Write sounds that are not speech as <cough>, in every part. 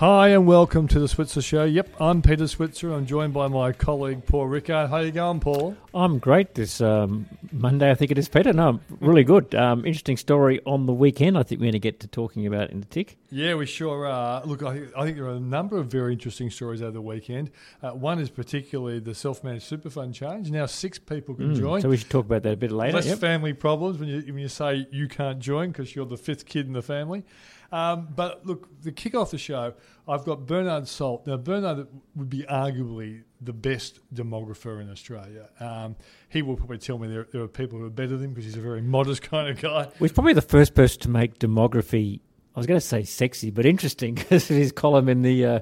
Hi and welcome to the Switzer Show. Yep, I'm Peter Switzer. I'm joined by my colleague Paul Rickard. How you going, Paul? I'm great this um, Monday. I think it is, Peter. No, really good. Um, interesting story on the weekend. I think we're going to get to talking about in the tick. Yeah, we sure are. Look, I, I think there are a number of very interesting stories over the weekend. Uh, one is particularly the self-managed super fund change. Now six people can Mm, join. So we should talk about that a bit later. Less Yep. family problems when you when you say you can't join because you're the fifth kid in the family. Um, but look, the kick off the show, I've got Bernard Salt. Now, Bernard would be arguably the best demographer in Australia. Um, he will probably tell me there, there are people who are better than him because he's a very <laughs> modest kind of guy. Well, he's probably the first person to make demography. I was going to say sexy, but interesting <laughs> because of his column in the uh,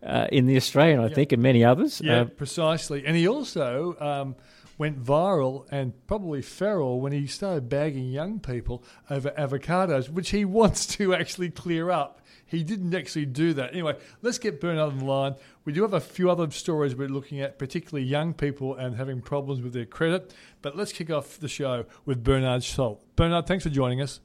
uh, in the Australian, I think, and many others. Yeah, Uh, precisely. And he also um, went viral and probably feral when he started bagging young people over avocados, which he <laughs> wants to actually clear up. He didn't actually do that. Anyway, let's get Bernard the line. We do have a few other stories we're looking at, particularly young people and having problems with their credit. But let's kick off the show with Bernard Salt. Bernard, thanks for joining us.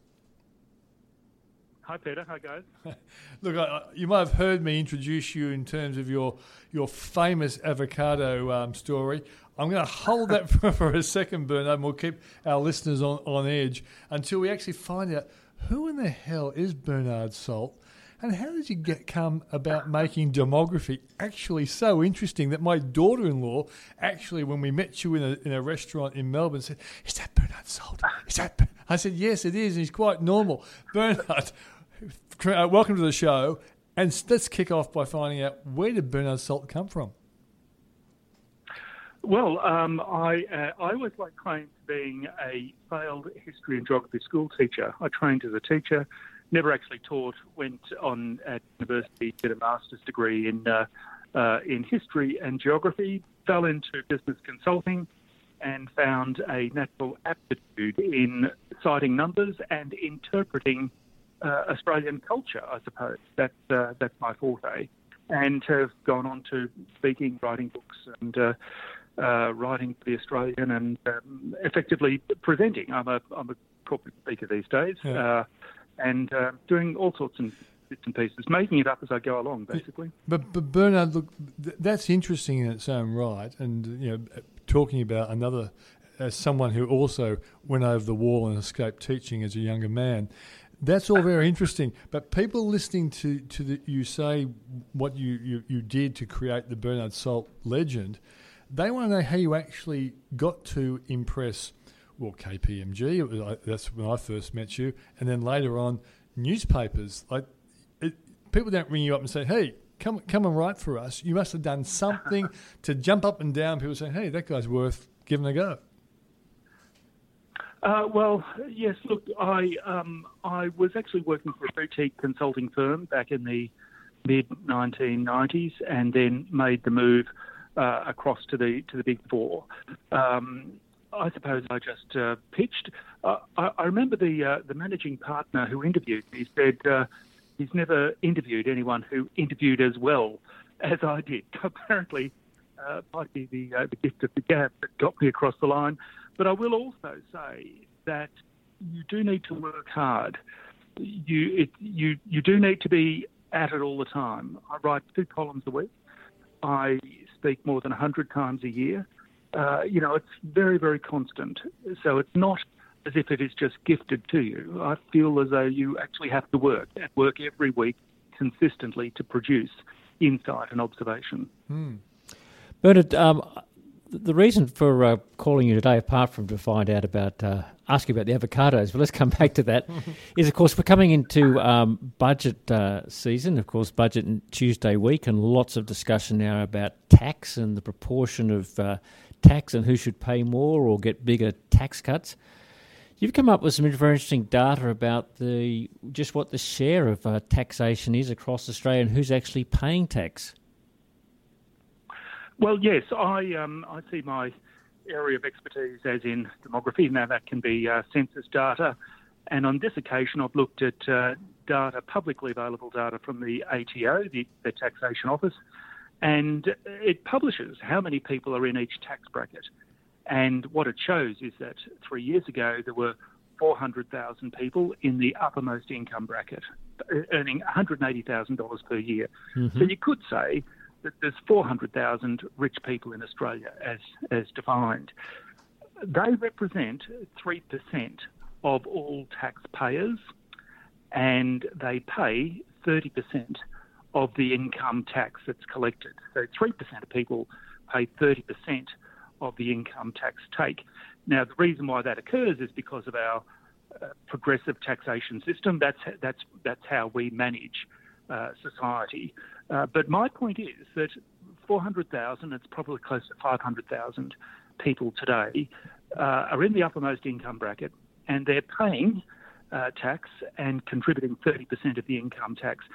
Hi, Peter. Hi, guys. <laughs> Look, I, you might have heard me introduce you in terms of your your famous avocado um, story. I'm going to hold that <laughs> for, for a second, Bernard, and we'll keep our listeners on, on edge until we actually find out who in the hell is Bernard Salt and how did you get come about making demography actually so interesting that my daughter-in-law actually, when we met you in a, in a restaurant in Melbourne, said, "Is that Bernard Salt? Is that?" Ber-" I said, "Yes, it is. He's quite normal." Bernard, uh, welcome to the show, and let's kick off by finding out where did Bernard Salt come from. Well, um, I uh, I always like claim to being a failed history and geography school teacher. I trained as a teacher, never actually taught. Went on at university, did a master's degree in uh, uh, in history and geography. Fell into business consulting, and found a natural aptitude in citing numbers and interpreting uh, Australian culture. I suppose that's uh, that's my forte, and have gone on to speaking, writing books, and uh, uh, writing for the Australian, and um, effectively presenting. I'm a I'm a corporate speaker these days, Yeah. uh, and uh, doing all sorts of bits and pieces, making it up as I go along, basically. But, but Bernard, look, th- that's interesting in its own right, and you know, talking about another as someone who also went over the wall and escaped teaching as a younger man. That's all very interesting, but people listening to, to the, you say what you, you, you did to create the Bernard Salt legend, they want to know how you actually got to impress, well, KPMG. Was, I- that's when I first met you, and then later on, newspapers. Like, it, people don't ring you up and say, "Hey, come come and write for us." You must have done something <laughs> to jump up and down. People saying, "Hey, that guy's worth giving a go." Uh, well, yes. Look, I um, I was actually working for a boutique consulting firm back in the mid 1990s, and then made the move uh, across to the to the big four. Um, I suppose I just uh, pitched. Uh, I, I remember the uh, the managing partner who interviewed me said uh, he's never interviewed anyone who interviewed as well as I did. <laughs> Apparently, uh, might be the, uh, the gift of the gab that got me across the line. But I will also say that you do need to work hard. You it, you you do need to be at it all the time. I write two columns a week. I speak more than hundred times a year. Uh, you know, it's very very constant. So it's not as if it is just gifted to you. I feel as though you actually have to work and work every week consistently to produce insight and observation. Bernard, um, the reason for uh, calling you today, apart from to find out about, uh, ask you about the avocados, but let's come back to that, <laughs> is of course we're coming into um, budget uh, season, of course, budget and Tuesday week, and lots of discussion now about tax and the proportion of uh, tax and who should pay more or get bigger tax cuts. You've come up with some very interesting data about the just what the share of uh, taxation is across Australia and who's actually paying tax. Well, yes, I um, I see my area of expertise as in demography. Now that can be uh, census data, and on this occasion I've looked at uh, data, publicly available data from the ATO, the, the taxation office, and it publishes how many people are in each tax bracket. And what it shows is that three years ago there were 400,000 people in the uppermost income bracket, earning $180,000 per year. Mm-hmm. So you could say that there's 400,000 rich people in Australia as, as defined. They represent 3% of all taxpayers and they pay 30% of the income tax that's collected. So 3% of people pay 30% of the income tax take. Now, the reason why that occurs is because of our uh, progressive taxation system. That's, that's, that's how we manage society. Uh, but my point is that 400,000, it's probably close to 500,000 people today, uh, are in the uppermost income bracket and they're paying uh, tax and contributing 30% of the income tax.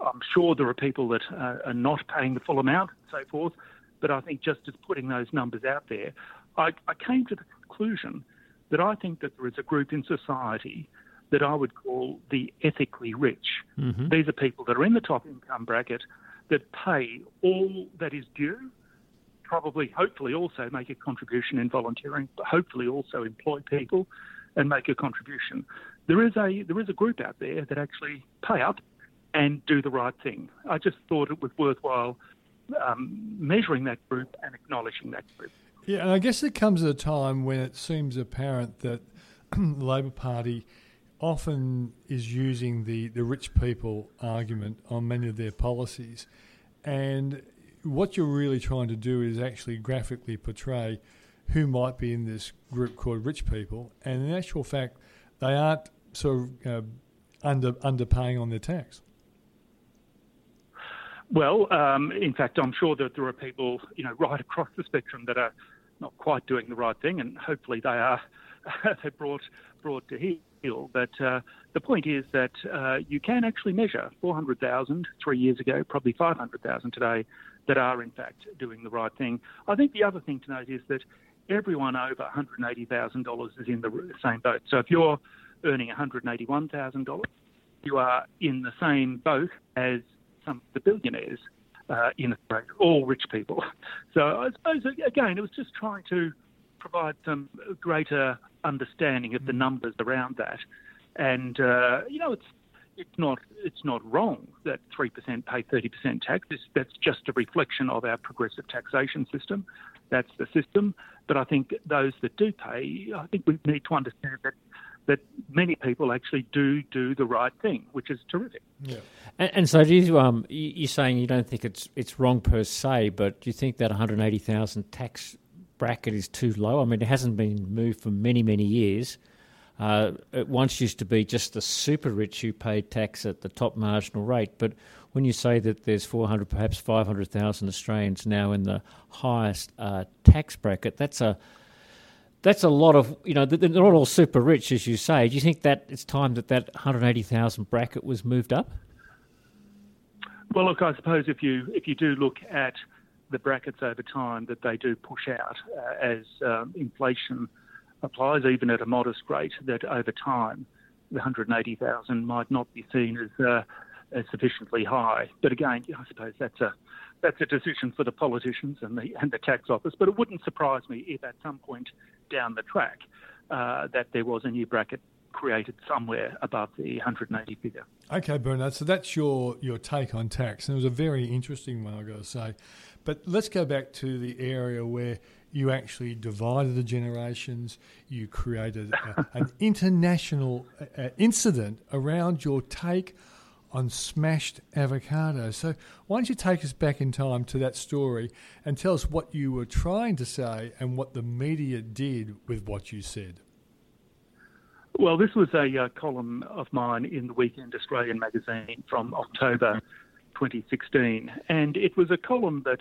I'm sure there are people that uh, are not paying the full amount and so forth, but I think just as putting those numbers out there, I, I came to the conclusion that I think that there is a group in society that I would call the ethically rich. Mm-hmm. These are people that are in the top income bracket that pay all that is due, probably, hopefully, also make a contribution in volunteering, but hopefully also employ people and make a contribution. There is a there is a group out there that actually pay up and do the right thing. I just thought it was worthwhile um, measuring that group and acknowledging that group. Yeah, and I guess it comes at a time when it seems apparent that <clears throat> the Labor Party often is using the, the rich people argument on many of their policies. And what you're really trying to do is actually graphically portray who might be in this group called rich people, and in actual fact, they aren't sort of uh, under underpaying on their tax. Well, um, in fact, I'm sure that there are people, you know, right across the spectrum that are not quite doing the right thing, and hopefully they are <laughs> they're brought brought to heel. But uh, the point is that uh, you can actually measure 400,000 three years ago, probably 500,000 today, that are in fact doing the right thing. I think the other thing to note is that everyone over $180,000 is in the same boat. So if you're earning $181,000, you are in the same boat as some of the billionaires uh, in Australia, all rich people. <laughs> So I suppose, again, it was just trying to provide some greater understanding of the numbers around that. And, uh, you know, it's it's not it's not wrong that three percent pay thirty percent tax. It's, that's just a reflection of our progressive taxation system. That's the system. But I think those that do pay, I think we need to understand that that many people actually do do the right thing, which is terrific. Yeah. And, and so, do you, um, you're saying you don't think it's it's wrong per se, but do you think that 180,000 tax bracket is too low? I mean, it hasn't been moved for many many years. Uh, it once used to be just the super rich who paid tax at the top marginal rate, but when you say that there's 400, perhaps 500,000 Australians now in the highest uh, tax bracket, that's a that's a lot of you know they're not all super rich as you say. Do you think that it's time that that 180,000 bracket was moved up? Well, look, I suppose if you if you do look at the brackets over time, that they do push out uh, as um, inflation applies, even at a modest rate. That over time, the 180,000 might not be seen as uh, as sufficiently high. But again, I suppose that's a that's a decision for the politicians and the and the tax office. But it wouldn't surprise me if at some point down the track uh, that there was a new bracket created somewhere above the 180 figure. Okay, Bernard. So that's your your take on tax, and it was a very interesting one, I've got to say. But let's go back to the area where you actually divided the generations. You created a, <laughs> an international uh, incident around your take on smashed avocado. So, why don't you take us back in time to that story and tell us what you were trying to say and what the media did with what you said? Well, this was a uh, column of mine in the Weekend Australian magazine from October 2016, and it was a column that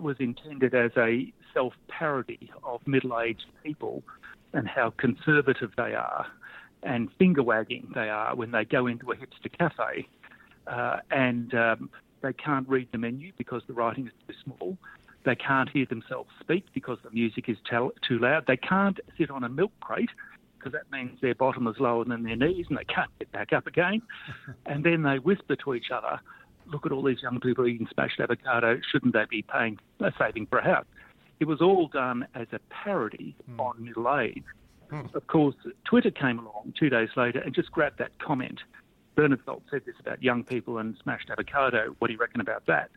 was intended as a self parody of middle aged people and how conservative they are and finger wagging they are when they go into a hipster cafe uh, and um, they can't read the menu because the writing is too small. They can't hear themselves speak because the music is too loud. They can't sit on a milk crate because that means their bottom is lower than their knees and they can't get back up again. <laughs> and then they whisper to each other, look at all these young people eating smashed avocado. Shouldn't they be paying, uh, saving for a house? It was all done as a parody mm. on middle age. Mm. Of course, Twitter came along two days later and just grabbed that comment. Bernard Salt said this about young people and smashed avocado. What do you reckon about that?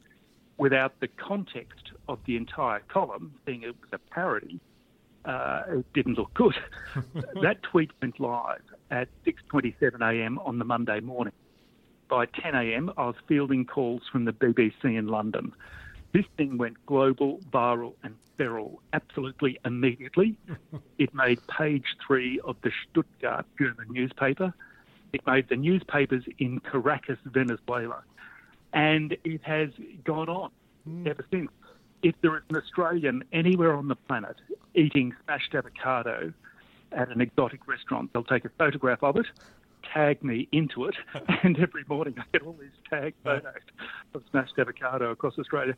Without the context of the entire column, being it was a parody, uh, it didn't look good. <laughs> that tweet went live at 6:27 a.m. on the Monday morning. By 10 a.m., I was fielding calls from the BBC in London. This thing went global, viral, and feral absolutely immediately. <laughs> it made page three of the Stuttgart German newspaper. It made the newspapers in Caracas, Venezuela. And it has gone on mm. ever since. If there is an Australian anywhere on the planet eating smashed avocado at an exotic restaurant, they'll take a photograph of it, tag me into it, <laughs> <laughs> and every morning I get all these tag photos of smashed avocado across Australia.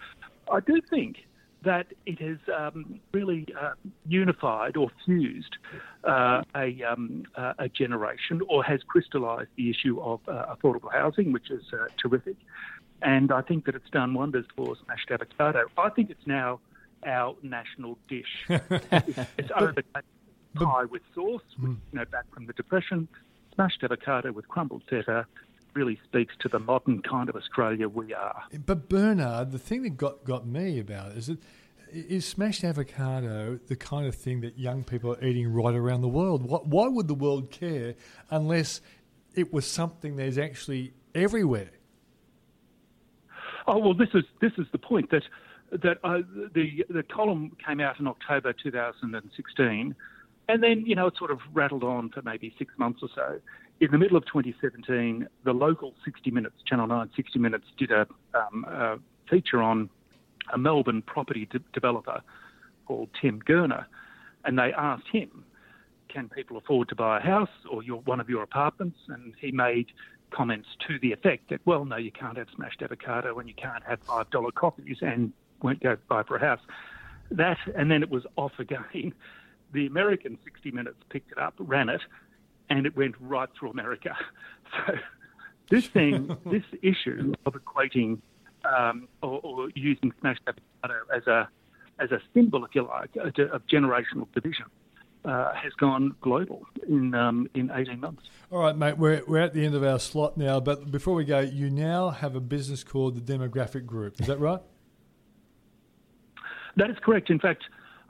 I do think that it has um, really uh, unified or fused uh, a, um, uh, a, generation or has crystallised the issue of uh, affordable housing, which is uh, terrific. And I think that it's done wonders for smashed avocado. I think it's now our national dish. <laughs> it's, it's overtaken pie with sauce, which, mm. you know, back from the Depression, smashed avocado with crumbled feta, really speaks to the modern kind of Australia we are. But Bernard, the thing that got, got me about it is that is smashed avocado the kind of thing that young people are eating right around the world? Why would the world care unless it was something that's actually everywhere? Oh well, this is this is the point that that uh, the the column came out in October 2016, and then you know it sort of rattled on for maybe six months or so in the middle of 2017, the local 60 Minutes, Channel 9 60 Minutes, did a, um, a feature on a Melbourne property de- developer called Tim Gurner, and they asked him, "Can people afford to buy a house or your, one of your apartments?" And he made comments to the effect that, "Well, no, you can't have smashed avocado and you can't have five dollar coffees and won't go buy for a house." That, and then it was off again. <laughs> The American 60 Minutes picked it up, ran it, and it went right through America. <laughs> So this thing, <laughs> this issue of equating um, or, or, using smashed avocado as a as a symbol, if you like, of generational division. Uh, has gone global in um, in 18 months. All right, mate, we're, we're at the end of our slot now, but before we go, you now have a business called the Demographic Group. Is that right? That is correct. In fact,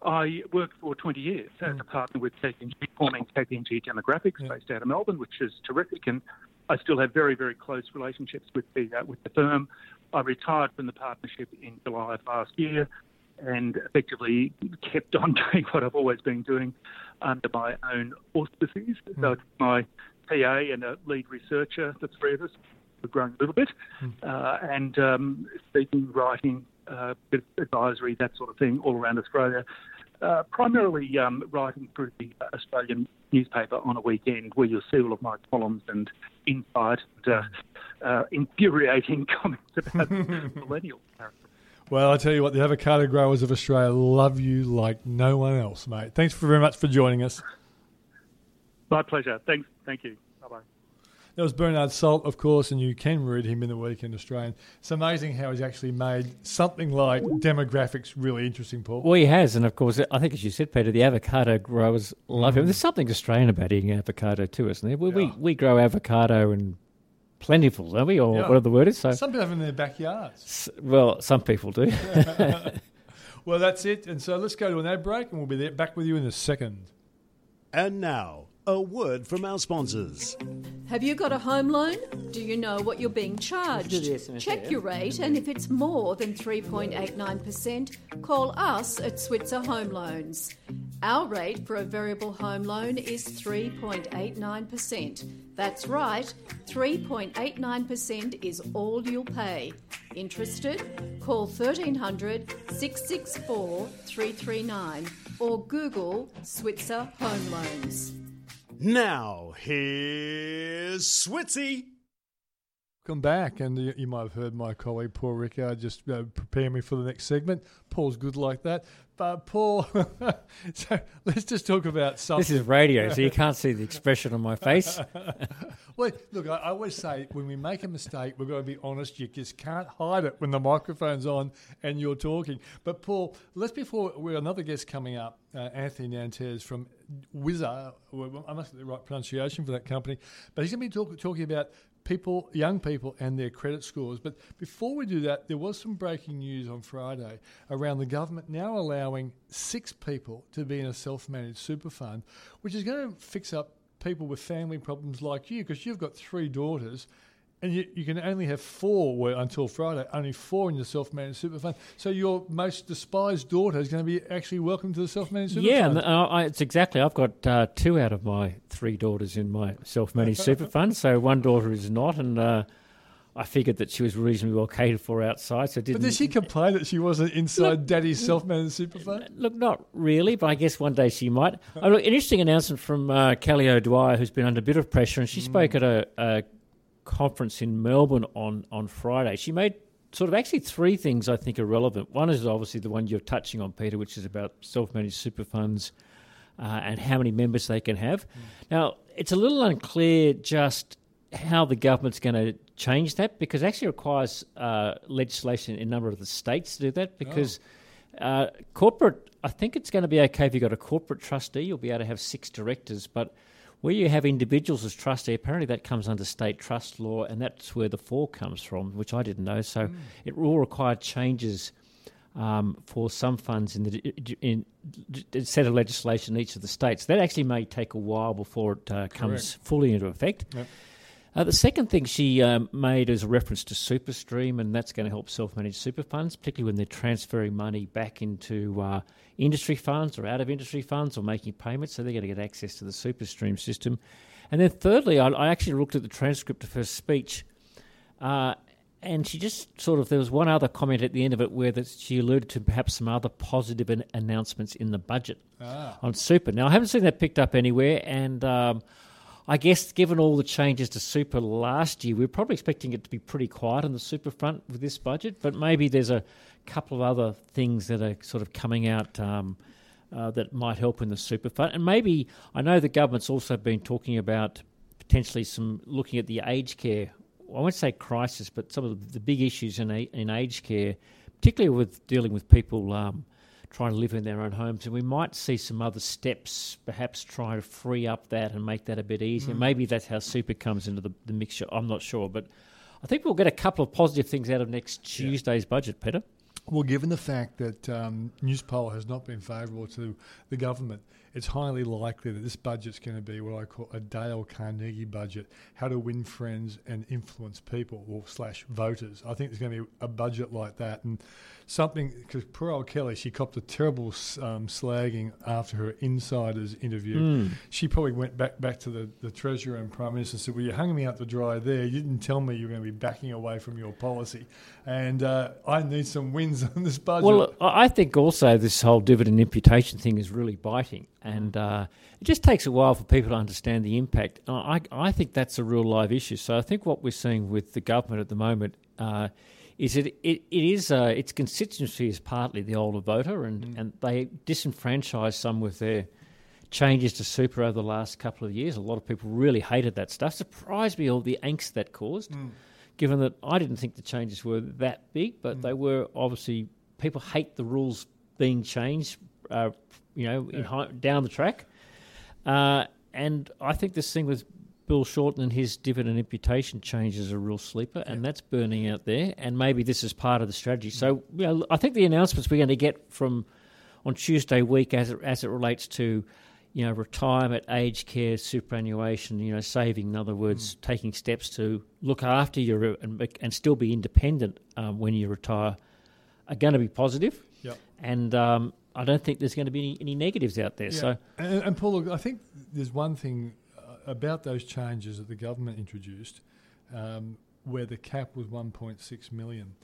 I worked for 20 years as a partner with KPMG, forming KPMG Demographics, yeah. based out of Melbourne, which is terrific, and I still have very, very close relationships with the uh, with the firm. I retired from the partnership in July of last year, and effectively kept on <laughs> doing what I've always been doing under my own auspices. Mm. So it's my PA and a lead researcher, the three of us. We've grown a little bit, mm. uh, and um, speaking, writing, uh, advisory, that sort of thing, all around Australia. Uh, primarily um, writing through the Australian newspaper on a weekend where you'll see all of my columns and insight and uh, uh, infuriating <laughs> comments about <laughs> millennial characters. Well, I tell you what, the avocado growers of Australia love you like no one else, mate. Thanks very much for joining us. My pleasure. Thanks. Thank you. That was Bernard Salt, of course, and you can read him in the Weekend Australian. It's amazing how he's actually made something like demographics really interesting, Paul. Well, he has, and of course, I think as you said, Peter, the avocado growers love mm. him. There's something Australian about eating avocado too, isn't there? We, yeah. we, we grow avocado and plentiful, don't we? Or yeah. whatever the word is. So some people have them in their backyards. well, some people do. <laughs> <laughs> well, that's it. And so let's go to an ad break, and we'll be there, back with you in a second. And now a word from our sponsors. Have you got a home loan? Do you know what you're being charged? Check your rate, and if it's more than 3.89%, call us at Switzer Home Loans. Our rate for a variable home loan is 3.89%. That's right, 3.89% is all you'll pay. Interested? Call 1300 664 339 or Google Switzer Home Loans. Now, here's Switzy. Welcome back, and you, you might have heard my colleague Paul Rickard just uh, prepare me for the next segment. Paul's good like that, but Paul, <laughs> so let's just talk about something. This is radio, so you <laughs> can't see the expression on my face. <laughs> well, look, I, always say when we make a mistake, we've got to be honest. You just can't hide it when the microphone's on and you're talking. But Paul, let's before we have another guest coming up, uh, Anthony Nantes from Wizza. I must get the right pronunciation for that company, but he's going to be talk, talking about people, young people, and their credit scores. But before we do that, there was some breaking news on Friday around the government now allowing six people to be in a self-managed super fund, which is going to fix up people with family problems like you because you've got three daughters and you, you can only have four well, until Friday, only four in your self managed super fund. So your most despised daughter is going to be actually welcome to the self managed super yeah, fund. Yeah, uh, it's exactly. I've got uh, two out of my three daughters in my self managed <laughs> super fund. So one daughter is not, and uh, I figured that she was reasonably well catered for outside. So didn't. But did she complain that she wasn't inside look, Daddy's self managed super fund? Look, not really, but I guess one day she might. oh, look, an interesting announcement from uh, Kelly O'Dwyer, who's been under a bit of pressure, and she mm. spoke at a, a conference in Melbourne on, on Friday. She made sort of actually three things I think are relevant. One is obviously the one you're touching on, Peter, which is about self managed super funds uh, and how many members they can have. Mm. Now, it's a little unclear just how the government's going to change that because it actually requires uh, legislation in a number of the states to do that because. Oh. Uh, corporate, I think it's going to be okay if you've got a corporate trustee. You'll be able to have six directors, but where you have individuals as trustee, apparently that comes under state trust law, and that's where the four comes from, which I didn't know. So mm. it will require changes um, for some funds in the in, in set of legislation in each of the states. That actually may take a while before it uh, comes fully into effect. Yep. Uh, the second thing she um, made is a reference to SuperStream, and that's going to help self-managed super funds, particularly when they're transferring money back into uh, industry funds or out of industry funds or making payments. So they're going to get access to the SuperStream system. And then thirdly, I, I actually looked at the transcript of her speech, uh, and she just sort of there was one other comment at the end of it where that she alluded to perhaps some other positive an- announcements in the budget ah. on super. Now I haven't seen that picked up anywhere, and um, I guess given all the changes to super last year, we're probably expecting it to be pretty quiet on the super front with this budget. But maybe there's a couple of other things that are sort of coming out um, uh, that might help in the super fund. And maybe I know the government's also been talking about potentially some looking at the aged care. I won't say crisis, but some of the big issues in in aged care, particularly with dealing with people. Um, trying to live in their own homes. And we might see some other steps, perhaps try to free up that and make that a bit easier. Mm. Maybe that's how super comes into the, the mixture. I'm not sure. But I think we'll get a couple of positive things out of next Tuesday's yeah. budget, Peter. Well, given the fact that um, Newspoll has not been favourable to the government, it's highly likely that this budget's going to be what I call a Dale Carnegie budget: how to win friends and influence people, or slash voters. I think there's going to be a budget like that, and something because poor old Kelly, she copped a terrible um, slagging after her insiders interview. Mm. She probably went back back to the, the treasurer and prime minister and said, "Well, you hung me out to dry there. You didn't tell me you were going to be backing away from your policy, and uh, I need some wins <laughs> on this budget." Well, I think also this whole dividend imputation thing is really biting, and uh, it just takes a while for people to understand the impact. I I think that's a real live issue. So I think what we're seeing with the government at the moment. Uh, is it, it, it is uh, its constituency is partly the older voter, and, mm. and they disenfranchise some with their changes to super over the last couple of years. A lot of people really hated that stuff. Surprised me all the angst that caused, mm. given that I didn't think the changes were that big, but mm. they were obviously people hate the rules being changed. Uh, you know, yeah. down the track, uh, and I think this thing with Bill Shorten and his dividend imputation change is a real sleeper, and that's burning out there. And maybe this is part of the strategy. So, you know, I think the announcements we're going to get from on Tuesday week, as it, as it relates to, you know, retirement, aged care, superannuation, you know, saving. In other words, mm. taking steps to look after your and, and still be independent um, when you retire, are going to be positive. Yep. And um, I don't think there's going to be any, any negatives out there. Yeah. So, and, and Paul, look, I think there's one thing about those changes that the government introduced, um, where the cap was 1.6 million.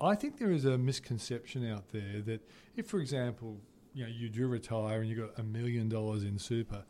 I think there is a misconception out there that if, for example, you know you do retire and you've got a million dollars in super,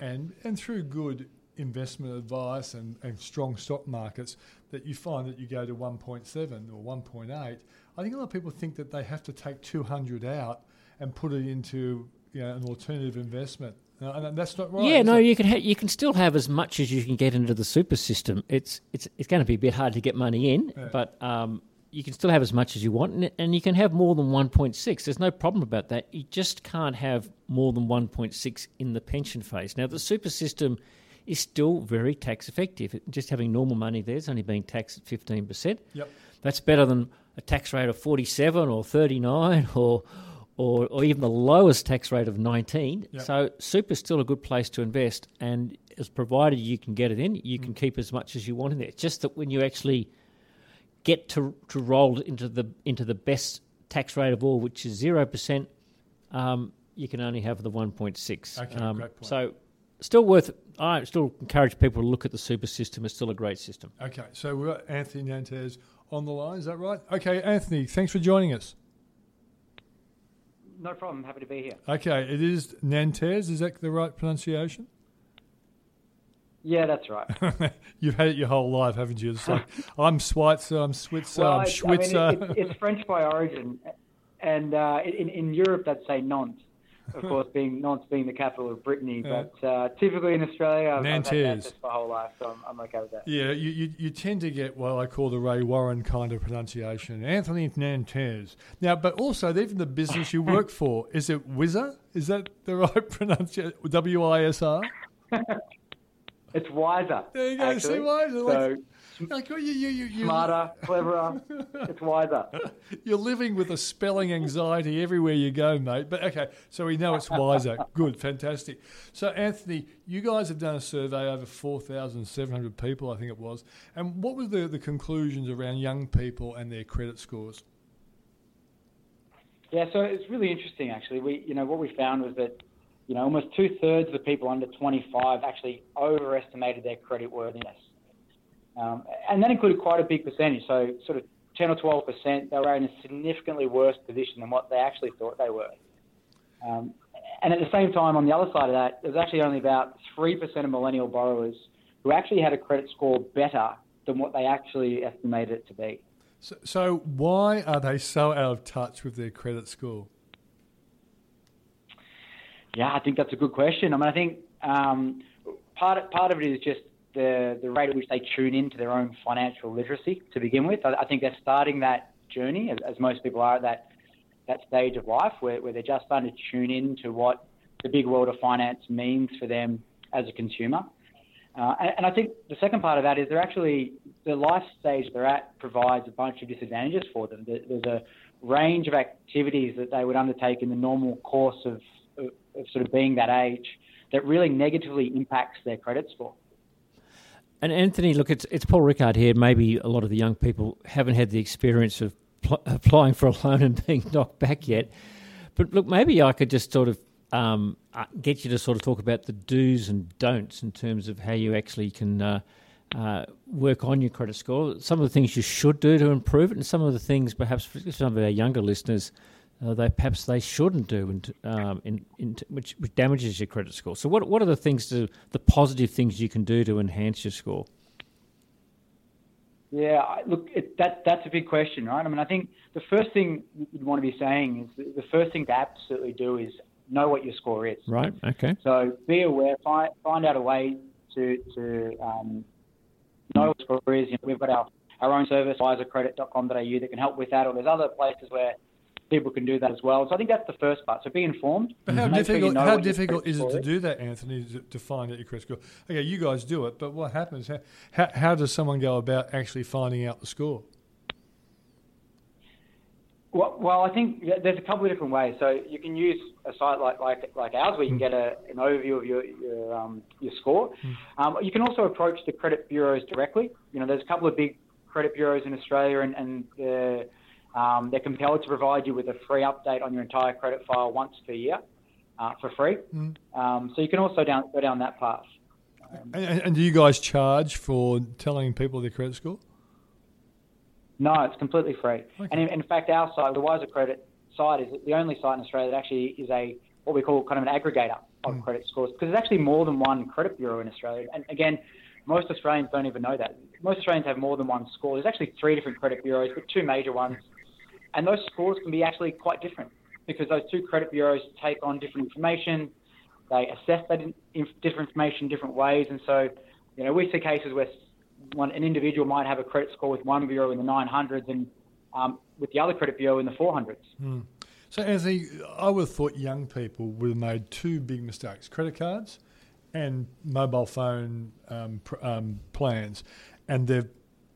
and and through good investment advice and, and strong stock markets that you find that you go to 1.7 or 1.8. I think a lot of people think that they have to take 200 out and put it into you know, an alternative investment. And that's not right. Yeah, no, it? you can ha- you can still have as much as you can get into the super system. It's it's it's going to be a bit hard to get money in, Yeah. but um, you can still have as much as you want, and, and you can have more than 1.6. There's no problem about that. You just can't have more than 1.6 in the pension phase. Now, the super system is still very tax effective. It- Just having normal money there is only being taxed at 15%. Yep. That's better than a tax rate of 47 or 39 or or, or even the lowest tax rate of 19. Yep. So super is still a good place to invest and as provided you can get it in, you Mm. can keep as much as you want in there. It's just that when you actually get to to roll into the into the best tax rate of all, which is 0%, um, you can only have the 1.6. Okay, um, great point. So still worth I still encourage people to look at the super system. It's still a great system. Okay, so we've got Anthony Nantes on the line. Is that right? Okay, Anthony, thanks for joining us. No problem. Happy to be here. Okay, it is Nantes. Is that the right pronunciation? Yeah, that's right. <laughs> You've had it your whole life, haven't you? It's like <laughs> I'm Schweitzer, I'm Switzer, well, I'm it's- I mean, Schwitzer. it, it's, French by origin, and uh, in, in Europe, they'd say Nantes. Of course, being Nantes being the capital of Brittany, Yeah. but uh, typically in Australia, I've, I've had Nantes. Nantes my whole life, so I'm, I'm okay with that. yeah, you, you, you tend to get what I call the Ray Warren kind of pronunciation, Anthony Nantes. Now, but also, even the business you work <laughs> for, is it Wizzer? Is that the <laughs> right pronunciation? W I S R? It's wiser. There you go, actually. see wiser, So Like, well, oh, you, you, you, you, smarter, cleverer. <laughs> it's wiser. You're living with a spelling anxiety everywhere you go, mate. But okay, so we know it's wiser. <laughs> Good, fantastic. So, Anthony, you guys have done a survey over 4,700 people, I think it was. And what were the, the conclusions around young people and their credit scores? Yeah, so it's really interesting actually. We, you know, what we found was that, you know, almost two thirds of the people under 25 actually overestimated their credit worthiness, um, and that included quite a big percentage. So, sort of 10 or 12 percent, they were in a significantly worse position than what they actually thought they were. Um, and at the same time, on the other side of that, there's actually only about three percent of millennial borrowers who actually had a credit score better than what they actually estimated it to be. So, so why are they so out of touch with their credit score? Yeah, I think that's a good question. I mean, I think um, part of, part of it is just the the rate at which they tune into their own financial literacy to begin with. I, I think they're starting that journey, as, as most people are at that that stage of life, where, where they're just starting to tune in to what the big world of finance means for them as a consumer. Uh, and, and I think the second part of that is they're actually the life stage they're at provides a bunch of disadvantages for them. There- There's a range of activities that they would undertake in the normal course of, of, of sort of being that age that really negatively impacts their credit score. And Anthony, look, it's it's Paul Rickard here. Maybe a lot of the young people haven't had the experience of pl- <laughs> applying for a loan and being <laughs> knocked back yet. But look, maybe I could just sort of um, uh, get you to sort of talk about the do's and don'ts in terms of how you actually can uh, uh, work on your credit score. Some of the things you should do to improve it, and some of the things perhaps for some of our younger listeners. Uh, they perhaps they shouldn't do, and um, in, in, which, which damages your credit score. So, what what are the things to the positive things you can do to enhance your score? Yeah, I- look, it, that that's a big question, right? I mean, I think the first thing you'd want to be saying is the- first thing to absolutely do is know what your score is. Right. Okay. So be aware, find find out a way to to um, know what your score is. You know, we've got our, our own service, wisercredit.com.au, that can help with that, or there's other places where people can do that as well. So I think that's the first part. So be informed. But how Make sure you difficult, know how difficult is it to do that, Anthony, to- to find out your credit score? Okay, you guys do it, but what happens? How, how, how does someone go about actually finding out the score? Well, well, I think there's a couple of different ways. So you can use a site like like, like ours where you can get a, an overview of your your, um, your score. Um, you can also approach the credit bureaus directly. You know, there's a couple of big credit bureaus in Australia, and, and um, they're compelled to provide you with a free update on your entire credit file once per year uh, for free. Um, so you can also down, go down that path. And, and, and do you guys charge for telling people their credit score? No, it's completely free. And in, in fact, our site, the Wisr Credit site is the only site in Australia that actually is a what we call kind of an aggregator of mm. credit scores because there's actually more than one credit bureau in Australia. And again, most Australians don't even know that. Most Australians have more than one score. There's actually three different credit bureaus, but two major ones. And those scores can be actually quite different because those two credit bureaus take on different information. They assess that in, different information different ways. And so, you know, we see cases where one, an individual might have a credit score with one bureau in the 900s and um, with the other credit bureau in the 400s. Mm. So, Anthony, I would have thought young people would have made two big mistakes credit cards and mobile phone um, um, plans, and they've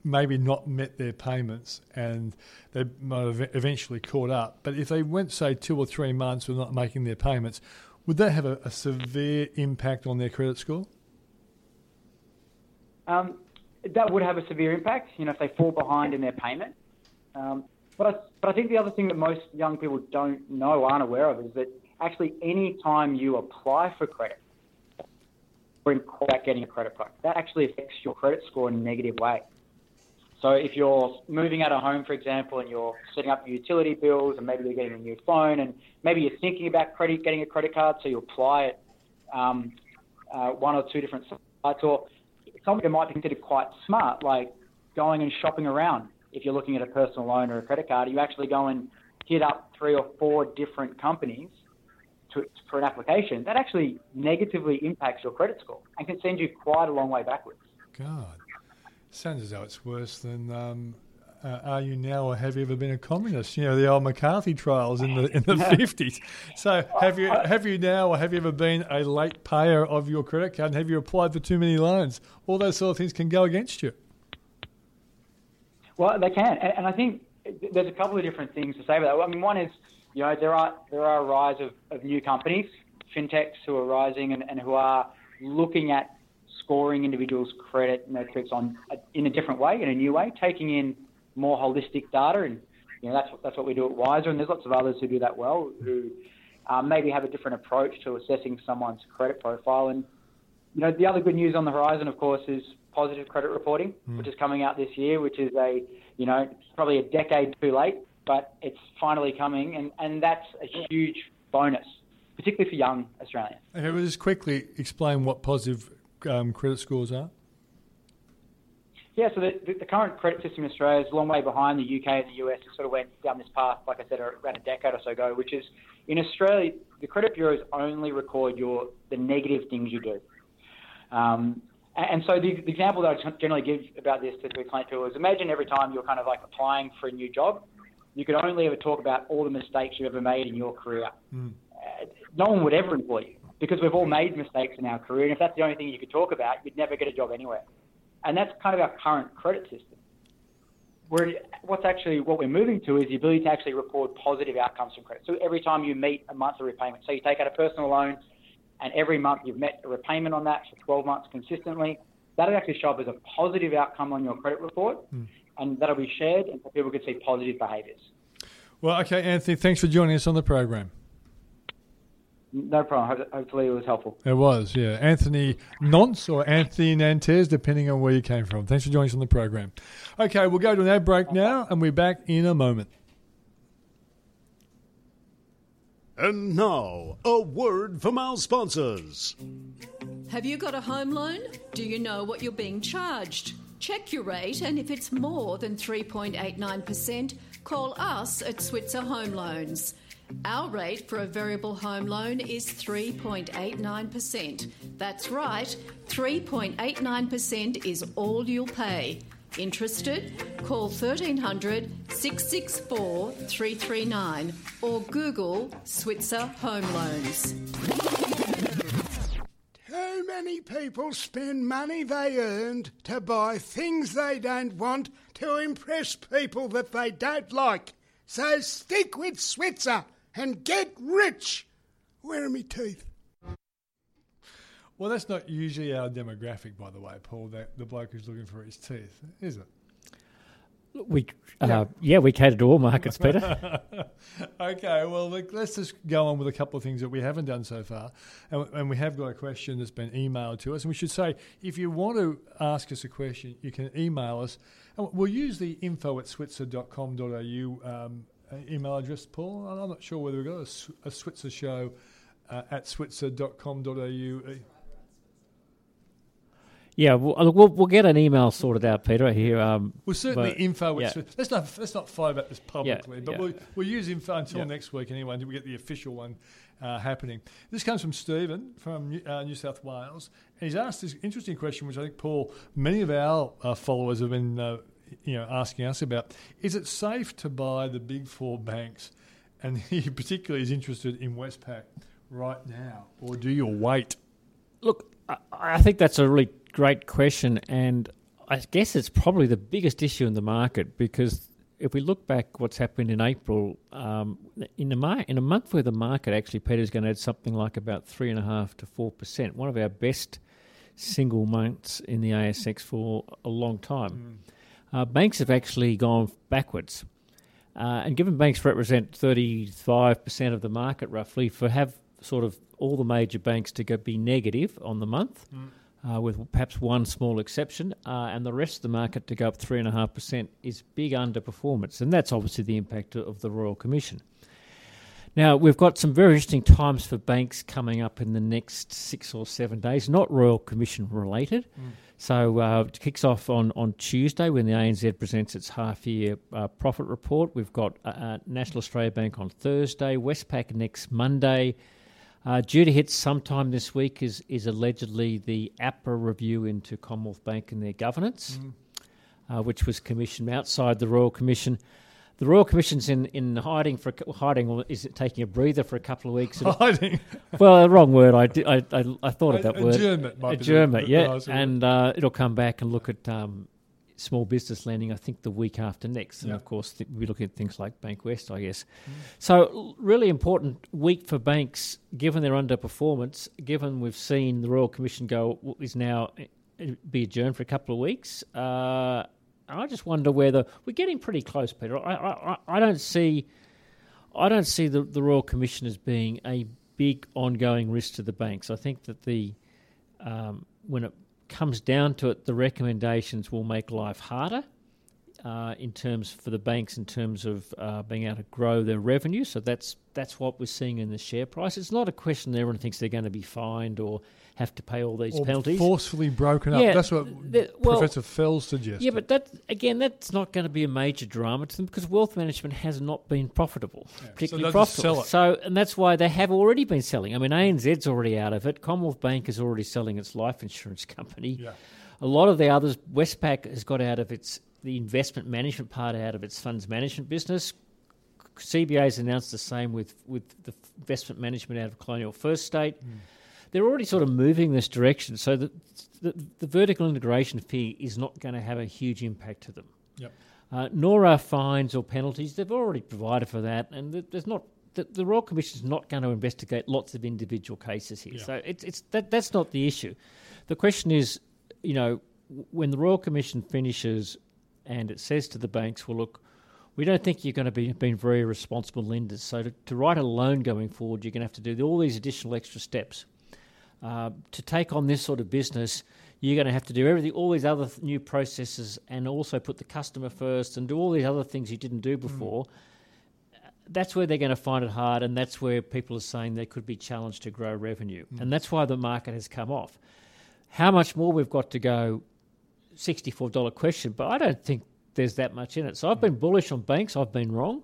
maybe not met their payments and they might have eventually caught up. But if they went, say, two or three months without not making their payments, would that have a, a severe impact on their credit score? Um, that would have a severe impact, you know, if they fall behind in their payment. Um, but I, but I think the other thing that most young people don't know, aren't aware of, is that actually any time you apply for credit or in about getting a credit product, that actually affects your credit score in a negative way. So if you're moving out of home, for example, and you're setting up your utility bills, and maybe you're getting a new phone, and maybe you're thinking about credit, getting a credit card, so you apply it um, uh, one or two different sites, or something that might be considered quite smart, like going and shopping around. If you're looking at a personal loan or a credit card, you actually go and hit up three or four different companies to, for an application, that actually negatively impacts your credit score and can send you quite a long way backwards. God, sounds as though it's worse than um, uh, "Are you now or have you ever been a communist?" You know, the old McCarthy trials in the in the <laughs> <laughs> fifties. so, have you have you now or have you ever been a late payer of your credit card? And have you applied for too many loans? All those sort of things can go against you. Well, they can, and, and I think there's a couple of different things to say about that. I mean, one is, you know, there are there are a rise of, of new companies, fintechs who are rising and, and who are looking at scoring individuals' credit metrics on in a different way, in a new way, taking in more holistic data, and you know that's that's what we do at Wisr, and there's lots of others who do that well, who um, maybe have a different approach to assessing someone's credit profile. And you know, the other good news on the horizon, of course, is positive credit reporting, mm. which is coming out this year, which is a, you know, probably a decade too late, but it's finally coming, and, and that's a huge bonus, particularly for young Australians. We'll just quickly explain what positive um, credit scores are. Yeah, so the, the, current credit system in Australia is a long way behind the UK and the US. It sort of went down this path, like I said, around a decade or so ago, which is in Australia, the credit bureaus only record your the negative things you do. Um, and so the, the, example that I generally give about this to, to client people is imagine every time you're kind of like applying for a new job, you could only ever talk about all the mistakes you've ever made in your career. Mm. Uh, no one would ever employ you because we've all made mistakes in our career. And if that's the only thing you could talk about, you'd never get a job anywhere. And that's kind of our current credit system. Where what's actually what we're moving to is the ability to actually record positive outcomes from credit. So every time you meet a monthly repayment, so you take out a personal loan, and every month you've met a repayment on that for 12 months consistently, that'll actually show up as a positive outcome on your credit report, mm. and that'll be shared, and people can see positive behaviours. Well, okay, Anthony, thanks for joining us on the program. No problem. Hopefully, it was helpful. It was, yeah. Anthony Nonce or Anthony Nantes, depending on where you came from. Thanks for joining us on the program. Okay, we'll go to an ad break now, and we're back in a moment. And now, a word from our sponsors. Have you got a home loan? Do you know what you're being charged? Check your rate, and if it's more than 3.89%, call us at Switzer Home Loans. Our rate for a variable home loan is 3.89%. That's right, 3.89% is all you'll pay. Interested? Call 1300 664 339 or Google Switzer Home Loans. Too many people spend money they earned to buy things they don't want to impress people that they don't like. So stick with Switzer and get rich. Where are my teeth? Well, that's not usually our demographic, by the way, Paul. That the bloke who's looking for his teeth, is it? We, uh, yeah. yeah. we cater to all markets, Peter. <laughs> okay, well, look, let's just go on with a couple of things that we haven't done so far. And, and, we have got a question that's been emailed to us. And we should say, if you want to ask us a question, you can email us. And we'll use the info at switzer.com.au um, email address, Paul? I'm not sure whether we've got a, a Switzer show uh, at switzer.com.au. Yeah, we'll, we'll, we'll get an email sorted out, Peter. Here, um, well, certainly but, info. With yeah. let's not let's not fight about this publicly, Yeah, but yeah. we'll we'll use info until Yeah. next week anyway until we get the official one uh, happening. This comes from Stephen from New, uh, New South Wales, and he's asked this interesting question, which I think Paul, many of our uh, followers have been uh, you know asking us about. Is it safe to buy the big four banks? And <laughs> he particularly is interested in Westpac right now, or do you wait? Look, I, I think that's a really great question, and I guess it's probably the biggest issue in the market because if we look back, what's happened in April, um, in a mar- in a month where the market actually, Peter's going to add something like about three and a half to four percent, one of our best single months in the ASX for a long time. Uh, banks have actually gone backwards. Uh, and given banks represent 35% of the market roughly, for have sort of all the major banks to go be negative on the month, uh, with perhaps one small exception, uh, and the rest of the market to go up 3.5% is big underperformance. And that's obviously the impact of the Royal Commission. Now, we've got some very interesting times for banks coming up in the next six or seven days, not Royal Commission related. So uh, it kicks off on, on Tuesday when the ANZ presents its half year uh, profit report. We've got uh, uh, National Australia Bank on Thursday, Westpac next Monday. Uh, due to hit sometime this week is, is allegedly the APRA review into Commonwealth Bank and their governance, uh, which was commissioned outside the Royal Commission. The Royal Commission's in, in hiding for hiding or is it taking a breather for a couple of weeks? <laughs> Hiding. well, the wrong word. I, did, I, I, I thought of that word. Adjournment be Adjournment, yeah. And uh, it'll come back and look at um, small business lending. I think the week after next, and Yeah. of course th- we look at things like Bankwest, I guess. So really important week for banks, given their underperformance. Given we've seen the Royal Commission go is now uh, be adjourned for a couple of weeks. Uh, I just wonder whether we're getting pretty close, Peter. I, I, I- don't see. I don't see the, the Royal Commission as being a big ongoing risk to the banks. I think that the um, when it comes down to it, the recommendations will make life harder uh, in terms for the banks in terms of uh, being able to grow their revenue. So that's that's what we're seeing in the share price. It's not a question that everyone thinks they're going to be fined or have to pay all these or penalties. forcefully broken up. Yeah, That's what th- well- Professor Fels suggested. Yeah, but that again, that's not going to be a major drama to them because wealth management has not been profitable, particularly they'll profitable. So, and that's why they have already been selling. I mean, ANZ's already out of it. Commonwealth Bank is already selling its life insurance company. Yeah. A lot of the others, Westpac has got out of its the investment management part out of its funds management business. CBA has announced the same with with the investment management out of Colonial First State. They're already sort of moving this direction, so that the, the vertical integration fee is not going to have a huge impact to them. Yep. Uh, nor are fines or penalties. They've already provided for that, and there's not. The, the Royal Commission is not going to investigate lots of individual cases here. Yeah. So it's it's that that's not the issue. The question is, you know, when the Royal Commission finishes, and it says to the banks, "Well, look, we don't think you're going to be being very responsible lenders. So to, to write a loan going forward, you're going to have to do all these additional extra steps." Uh, to take on this sort of business, you're going to have to do everything, all these other th- new processes, and also put the customer first, and do all these other things you didn't do hmm. before. Uh, that's where they're going to find it hard, and that's where people are saying they could be challenged to grow revenue, hmm. and that's why the market has come off. How much more we've got to go? Sixty-four dollar question, but I don't think there's that much in it. So I've been bullish on banks. I've been wrong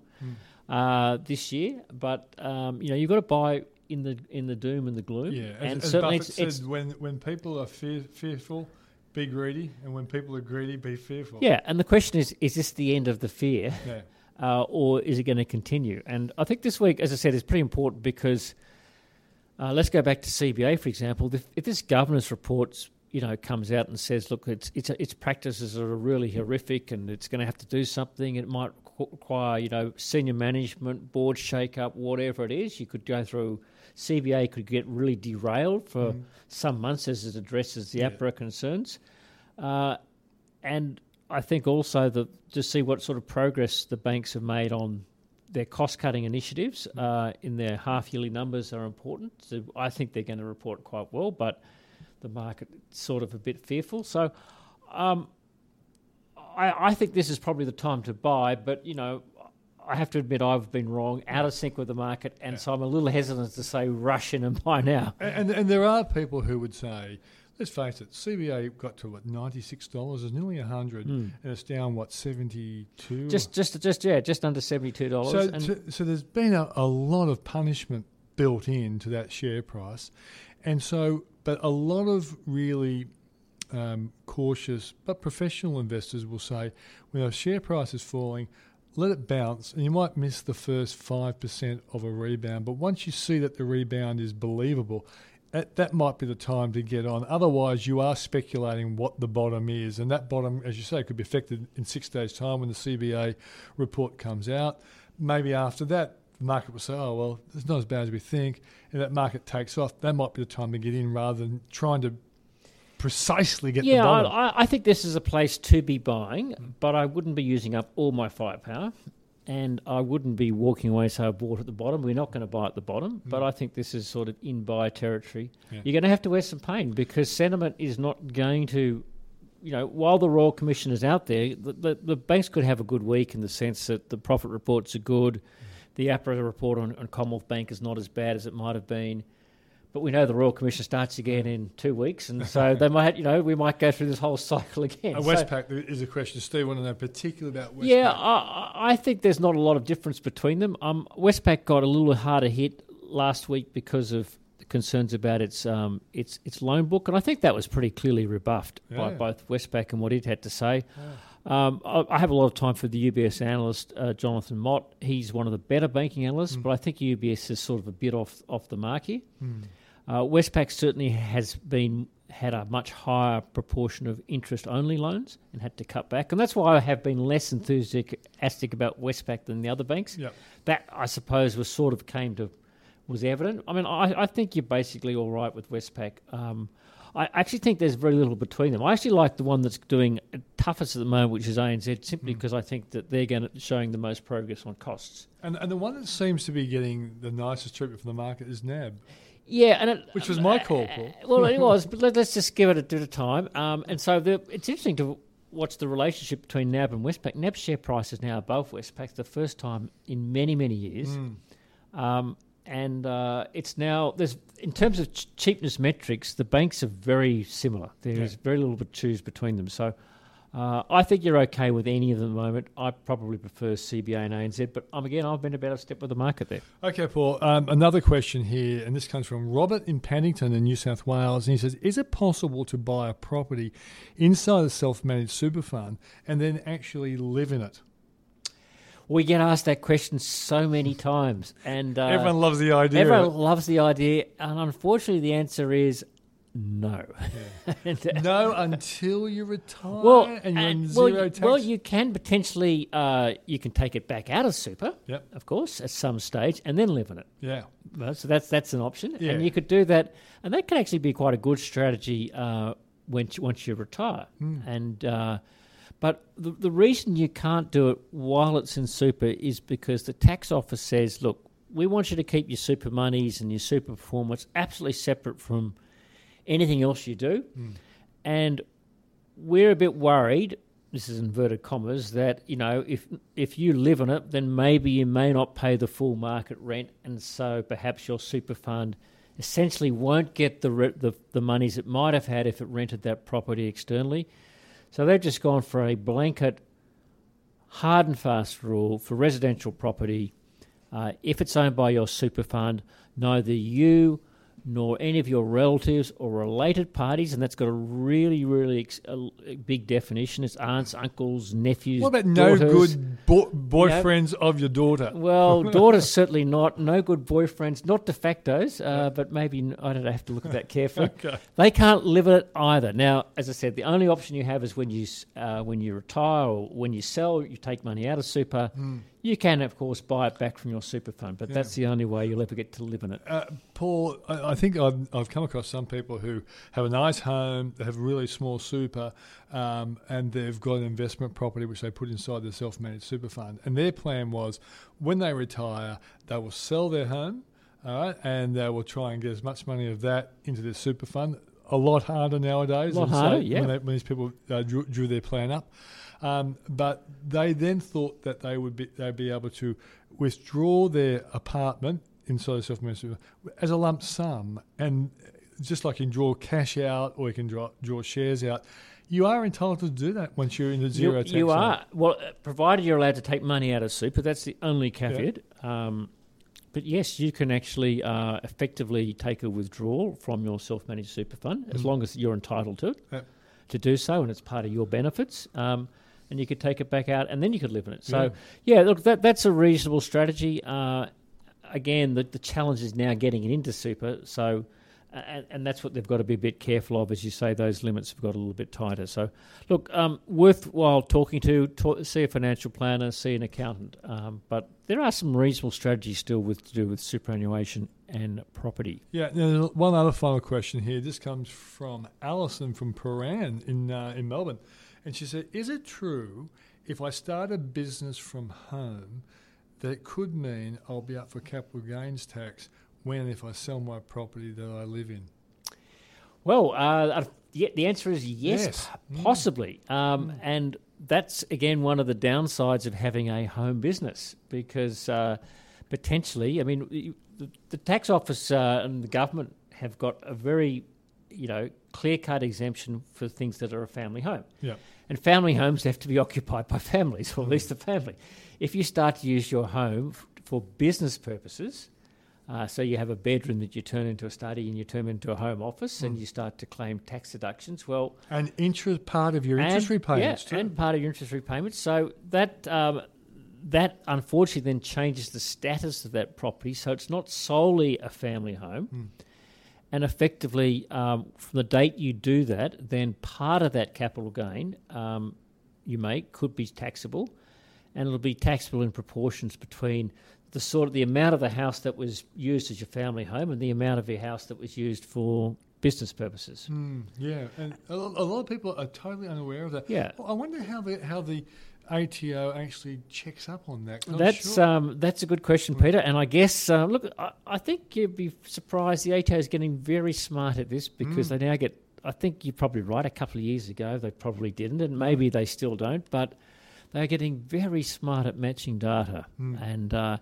uh, this year, but um, you know you've got to buy in the in the doom and the gloom. Yeah, as, and as certainly Buffett it's, it's said, when when people are fear, fearful, be greedy, and when people are greedy, be fearful. yeah. And the question is: Is this the end of the fear, Yeah. <laughs> uh, or is it going to continue? And I think this week, as I said, is pretty important because uh, let's go back to CBA, for example. If, if this governance report, you know, comes out and says, "Look, its its its practices that are really horrific, and it's going to have to do something," it might require, you know, senior management, board shake-up, whatever it is. You could go through. CBA could get really derailed for some months as it addresses the APRA concerns. Uh, and I think also that to see what sort of progress the banks have made on their cost cutting initiatives uh, in their half yearly numbers are important. So I think they're going to report quite well, but the market sort of a bit fearful. So um, I, I think this is probably the time to buy, but you know. I have to admit I've been wrong, out of sync with the market, and so I'm a little hesitant to say rush in and <laughs> buy now. And, and, and there are people who would say, let's face it, CBA got to what ninety six dollars, is nearly hundred, and it's down what seventy two. Just, just, just, yeah, just under seventy-two dollars. so, so, so there's been a, a lot of punishment built into that share price, and so, but a lot of really um, cautious but professional investors will say, when a share price is falling, let it bounce, and you might miss the first five percent of a rebound, but once you see that the rebound is believable. That, that might be the time to get on. Otherwise, you are speculating what the bottom is, and that bottom, as you say, could be affected in six days' time when the CBA report comes out. Maybe after that, the market will say, "Oh well, it's not as bad as we think," and that market takes off. That might be the time to get in, rather than trying to precisely get yeah, the bottom. I, I think this is a place to be buying, but I wouldn't be using up all my firepower. And I wouldn't be walking away, so I bought at the bottom. We're not going to buy at the bottom, mm. but I think this is sort of in buy territory. Yeah. You're going to have to wear some pain because sentiment is not going to, you know, while the Royal Commission is out there, the, the, the banks could have a good week in the sense that the profit reports are good. The APRA report on, on Commonwealth Bank is not as bad as it might have been. But we know the Royal Commission starts again in two weeks, and so <laughs> they might, you know, we might go through this whole <laughs> cycle again. Uh, So- Westpac there is a question. Steve, want to know particularly about Westpac? yeah, I, I- I think there's not a lot of difference between them. Um, Westpac got a little harder hit last week because of the concerns about its um, its its loan book, and I think that was pretty clearly rebuffed by both Westpac and what it had to say. Um, I, have a lot of time for the UBS analyst uh, Jonathan Mott. He's one of the better banking analysts, but I think UBS is sort of a bit off off the mark here. Uh, Westpac certainly has been had a much higher proportion of interest only loans and had to cut back, and that's why I have been less enthusiastic about Westpac than the other banks. Yep. That I suppose was sort of came to was evident. I mean, I, I think you're basically all right with Westpac. Um, I actually think there's very little between them. I actually like the one that's doing toughest at the moment, which is ANZ, simply hmm. because I think that they're going to showing the most progress on costs. And, and the one that seems to be getting the nicest treatment from the market is NAB, Yeah, and it, which was uh, my uh, call, uh, Paul. well, it <laughs> was, but let, us just give it a bit of time. Um, and so the, it's interesting to watch the relationship between NAB and Westpac. NAB's share price is now above Westpac, for the first time in many, many years. Hmm. Um, and uh, it's now there's in terms of ch- cheapness metrics, the banks are very similar. There is very little to choose between them. So. Uh, I think you're okay with any of them at the moment. I probably prefer CBA and ANZ, but um, again, I've been about a step with the market there. Okay, Paul. Um, another question here, and this comes from Robert in Paddington in New South Wales. And he says, Is it possible to buy a property inside a self managed super fund and then actually live in it? We get asked that question so many times, and uh, Everyone loves the idea. Everyone loves the idea, and unfortunately, the answer is no. <laughs> And, uh. No, until you retire well, and you're in and- zero well, you- tax. well, you can potentially uh, you can take it back out of super, Yep. of course, at some stage, and then live in it. yeah. So that's that's an option, Yeah. and you could do that, and that can actually be quite a good strategy uh, when once you retire. Hmm. And uh, but the the reason you can't do it while it's in super is because the tax office says, look, we want you to keep your super monies and your super performance absolutely separate from anything else you do, hmm. and we're a bit worried. This is inverted commas that you know if if you live on it, then maybe you may not pay the full market rent, and so perhaps your super fund essentially won't get the the, the monies it might have had if it rented that property externally. So they've just gone for a blanket, hard and fast rule for residential property. Uh, if it's owned by your super fund, neither you nor any of your relatives or related parties, and that's got a really, really ex- a, big definition. It's aunts, uncles, nephews. What about no good bo- boyfriends of your daughter? <laughs> Well, daughters certainly not. No good boyfriends, not de factos, uh, but maybe I don't know, have to look at that carefully. <laughs> Okay. They can't live in it either. Now, as I said, the only option you have is when you uh, when you retire or when you sell, you take money out of super. You can, of course, buy it back from your super fund, but that's the only way you'll ever get to live in it. Uh, Paul, I, I think I've, I've come across some people who have a nice home, they have a really small super, um, and they've got an investment property which they put inside their self managed super fund. And their plan was when they retire, they will sell their home, all right, and they will try and get as much money of that into their super fund. A lot harder nowadays. A lot harder, yeah. When, they, when these people uh, drew, drew their plan up. Um, but they then thought that they would be they'd be able to withdraw their apartment inside a self-managed super as a lump sum, and just like you can draw cash out or you can draw, draw shares out. You are entitled to do that once you're in the zero you, tax. you zone. are well, uh, provided you're allowed to take money out of super. That's the only caveat. Um, but yes, you can actually uh, effectively take a withdrawal from your self-managed super fund as Mm. long as you're entitled to it Yep. to do so, and it's part of your benefits. Um, and you could take it back out, and then you could live in it. So, Yeah. yeah, look, that that's a reasonable strategy. Uh, again, the, the challenge is now getting it into super. So, and, and that's what they've got to be a bit careful of, as you say. Those limits have got a little bit tighter. So, look, um, worthwhile talking to, talk, see a financial planner, see an accountant. Um, but there are some reasonable strategies still with to do with superannuation and property. Yeah, one other final question here. This comes from Alison from Prahran in uh, in Melbourne, and she said, "Is it true if I start a business from home that could mean I'll be up for capital gains tax when if I sell my property that I live in?" Well, uh, yeah, the answer is yes, Yes. p- possibly. Um, And that's, again, one of the downsides of having a home business because uh, potentially, I mean, the, the tax office uh, and the government have got a very, you know, clear cut exemption for things that are a family home. Yeah. And family homes have to be <laughs> occupied by families, or at least a family. If you start to use your home f- for business purposes, uh, so you have a bedroom that you turn into a study and you turn into a home office, and you start to claim tax deductions. Well, And interest part of your interest and, repayments yeah, too. and part of your interest repayments. So that um, that unfortunately then changes the status of that property. So it's not solely a family home. Hmm. And effectively, um, from the date you do that, then part of that capital gain um, you make could be taxable, and it'll be taxable in proportions between the sort of the amount of the house that was used as your family home and the amount of your house that was used for business purposes. Mm, yeah, and a, a lot of people are totally unaware of that. Yeah. I wonder how the how the ATO actually checks up on that? That's sure- um, that's a good question, Peter. And I guess uh, look, I, I think you'd be surprised. The ATO is getting very smart at this because Mm. they now get. I think you're probably right. A couple of years ago, they probably didn't, and maybe they still don't. But they're getting very smart at matching data, Mm. and uh,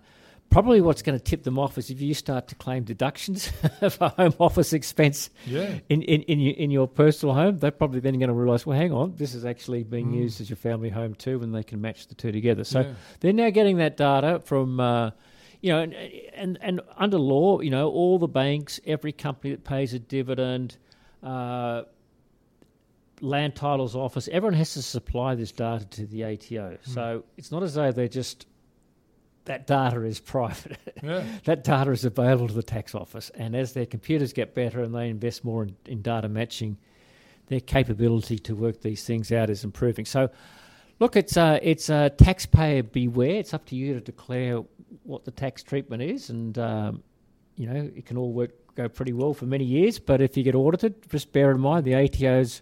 probably what's going to tip them off is if you start to claim deductions <laughs> for home office expense Yeah. in, in, in, your, in your personal home, they're probably then going to realise, well, hang on, this is actually being Mm. used as your family home too, and they can match the two together. So Yeah. they're now getting that data from, uh, you know, and, and and under law, you know, all the banks, every company that pays a dividend, uh, land titles office, everyone has to supply this data to the ATO. So it's not as though they're just that data is private. Yeah. <laughs> that data is available to the tax office, and as their computers get better and they invest more in, in data matching, their capability to work these things out is improving. So, look, it's a it's a taxpayer beware. It's up to you to declare what the tax treatment is, and um, you know it can all work go pretty well for many years. But if you get audited, just bear in mind the ATO's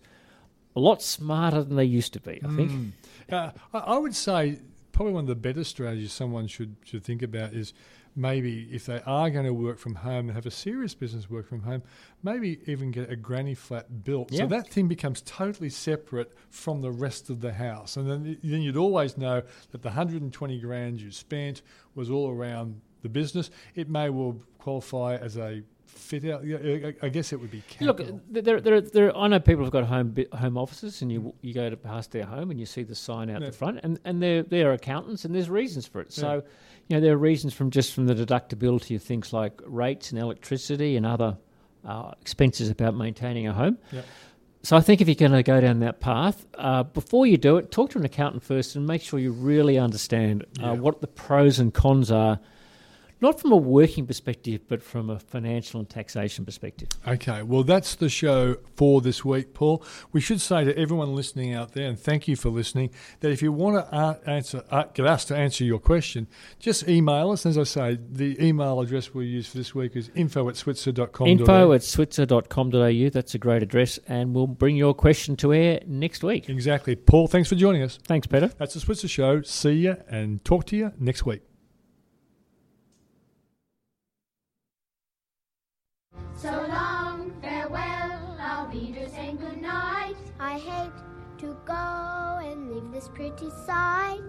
a lot smarter than they used to be. I think. Mm. Uh, I would say probably one of the better strategies someone should should think about is maybe if they are going to work from home and have a serious business work from home, maybe even get a granny flat built. Yeah. So that thing becomes totally separate from the rest of the house. And then, then you'd always know that the 120 grand you spent was all around the business. It may well qualify as a fit out. Yeah, I- guess it would be Look, there, there, there. I know people have got home home offices, and you you go to past their home and you see the sign out the front, and and they're they're accountants, and there's reasons for it. Yeah. So, you know, there are reasons from just from the deductibility of things like rates and electricity and other uh, expenses about maintaining a home. So I think if you're going to go down that path, uh, before you do it, talk to an accountant first and make sure you really understand uh, Yeah. what the pros and cons are, not from a working perspective, but from a financial and taxation perspective. Okay, well, that's the show for this week, Paul. We should say to everyone listening out there, and thank you for listening, that if you want to uh, answer, uh, get us to answer your question, just email us. As I say, the email address we'll use for this week is info at switzer.com. Info at switzer.com.au. That's a great address, and we'll bring your question to air next week. Exactly. Paul, thanks for joining us. Thanks, Peter. That's the Switzer Show. See you and talk to you next week. So long, farewell, I'll be just saying goodnight. I hate to go and leave this pretty sight.